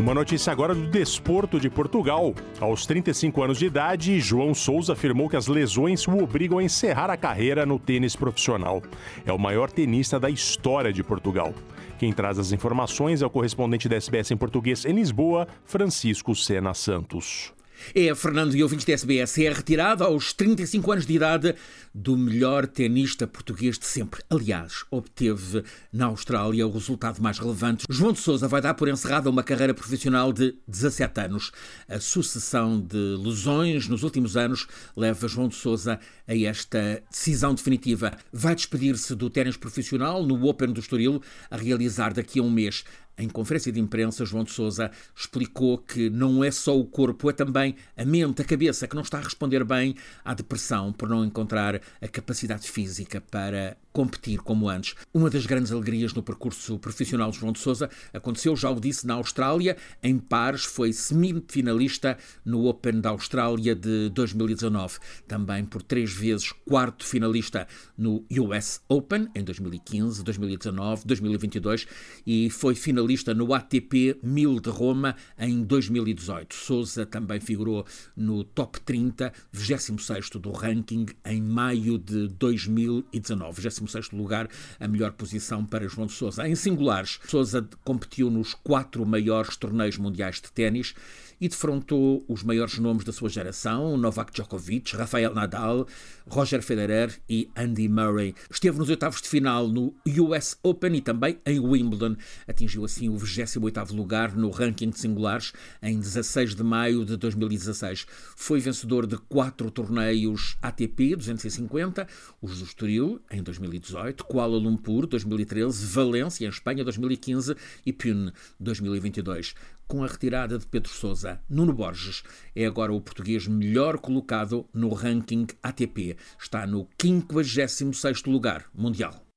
Uma notícia agora do desporto de Portugal. Aos 35 anos de idade, João Souza afirmou que as lesões o obrigam a encerrar a carreira no tênis profissional. É o maior tenista da história de Portugal. Quem traz as informações é o correspondente da SBS em português em Lisboa, Francisco Sena Santos. É Fernando e ouvintes da SBS. É retirado aos 35 anos de idade do melhor tenista português de sempre. Aliás, obteve na Austrália o resultado mais relevante. João de Sousa vai dar por encerrada uma carreira profissional de 17 anos. A sucessão de lesões nos últimos anos leva João de Sousa a esta decisão definitiva. Vai despedir-se do ténis profissional no Open do Estoril, a realizar daqui a um mês. Em conferência de imprensa, João de Sousa explicou que não é só o corpo, é também a mente, a cabeça, que não está a responder bem à depressão por não encontrar a capacidade física para competir como antes. Uma das grandes alegrias no percurso profissional de João de Sousa aconteceu, já o disse, na Austrália. Em pares, foi semifinalista no Open da Austrália de 2019. Também por três vezes quarto finalista no US Open em 2015, 2019, 2022 e foi finalista no ATP 1000 de Roma em 2018. Sousa também figurou no top 30, 26 do ranking em maio de 2019. 16º lugar, a melhor posição para João de Sousa. Em singulares, Sousa competiu nos quatro maiores torneios mundiais de ténis e defrontou os maiores nomes da sua geração, Novak Djokovic, Rafael Nadal, Roger Federer e Andy Murray. Esteve nos oitavos de final no US Open e também em Wimbledon. Atingiu assim o 28º lugar no ranking de singulares em 16 de maio de 2016. Foi vencedor de quatro torneios ATP 250, os do Estoril em 2018, Kuala Lumpur 2013, Valência em Espanha 2015 e Pune 2022 com a retirada de Pedro Sousa. Nuno Borges é agora o português melhor colocado no ranking ATP. Está no 56º lugar mundial.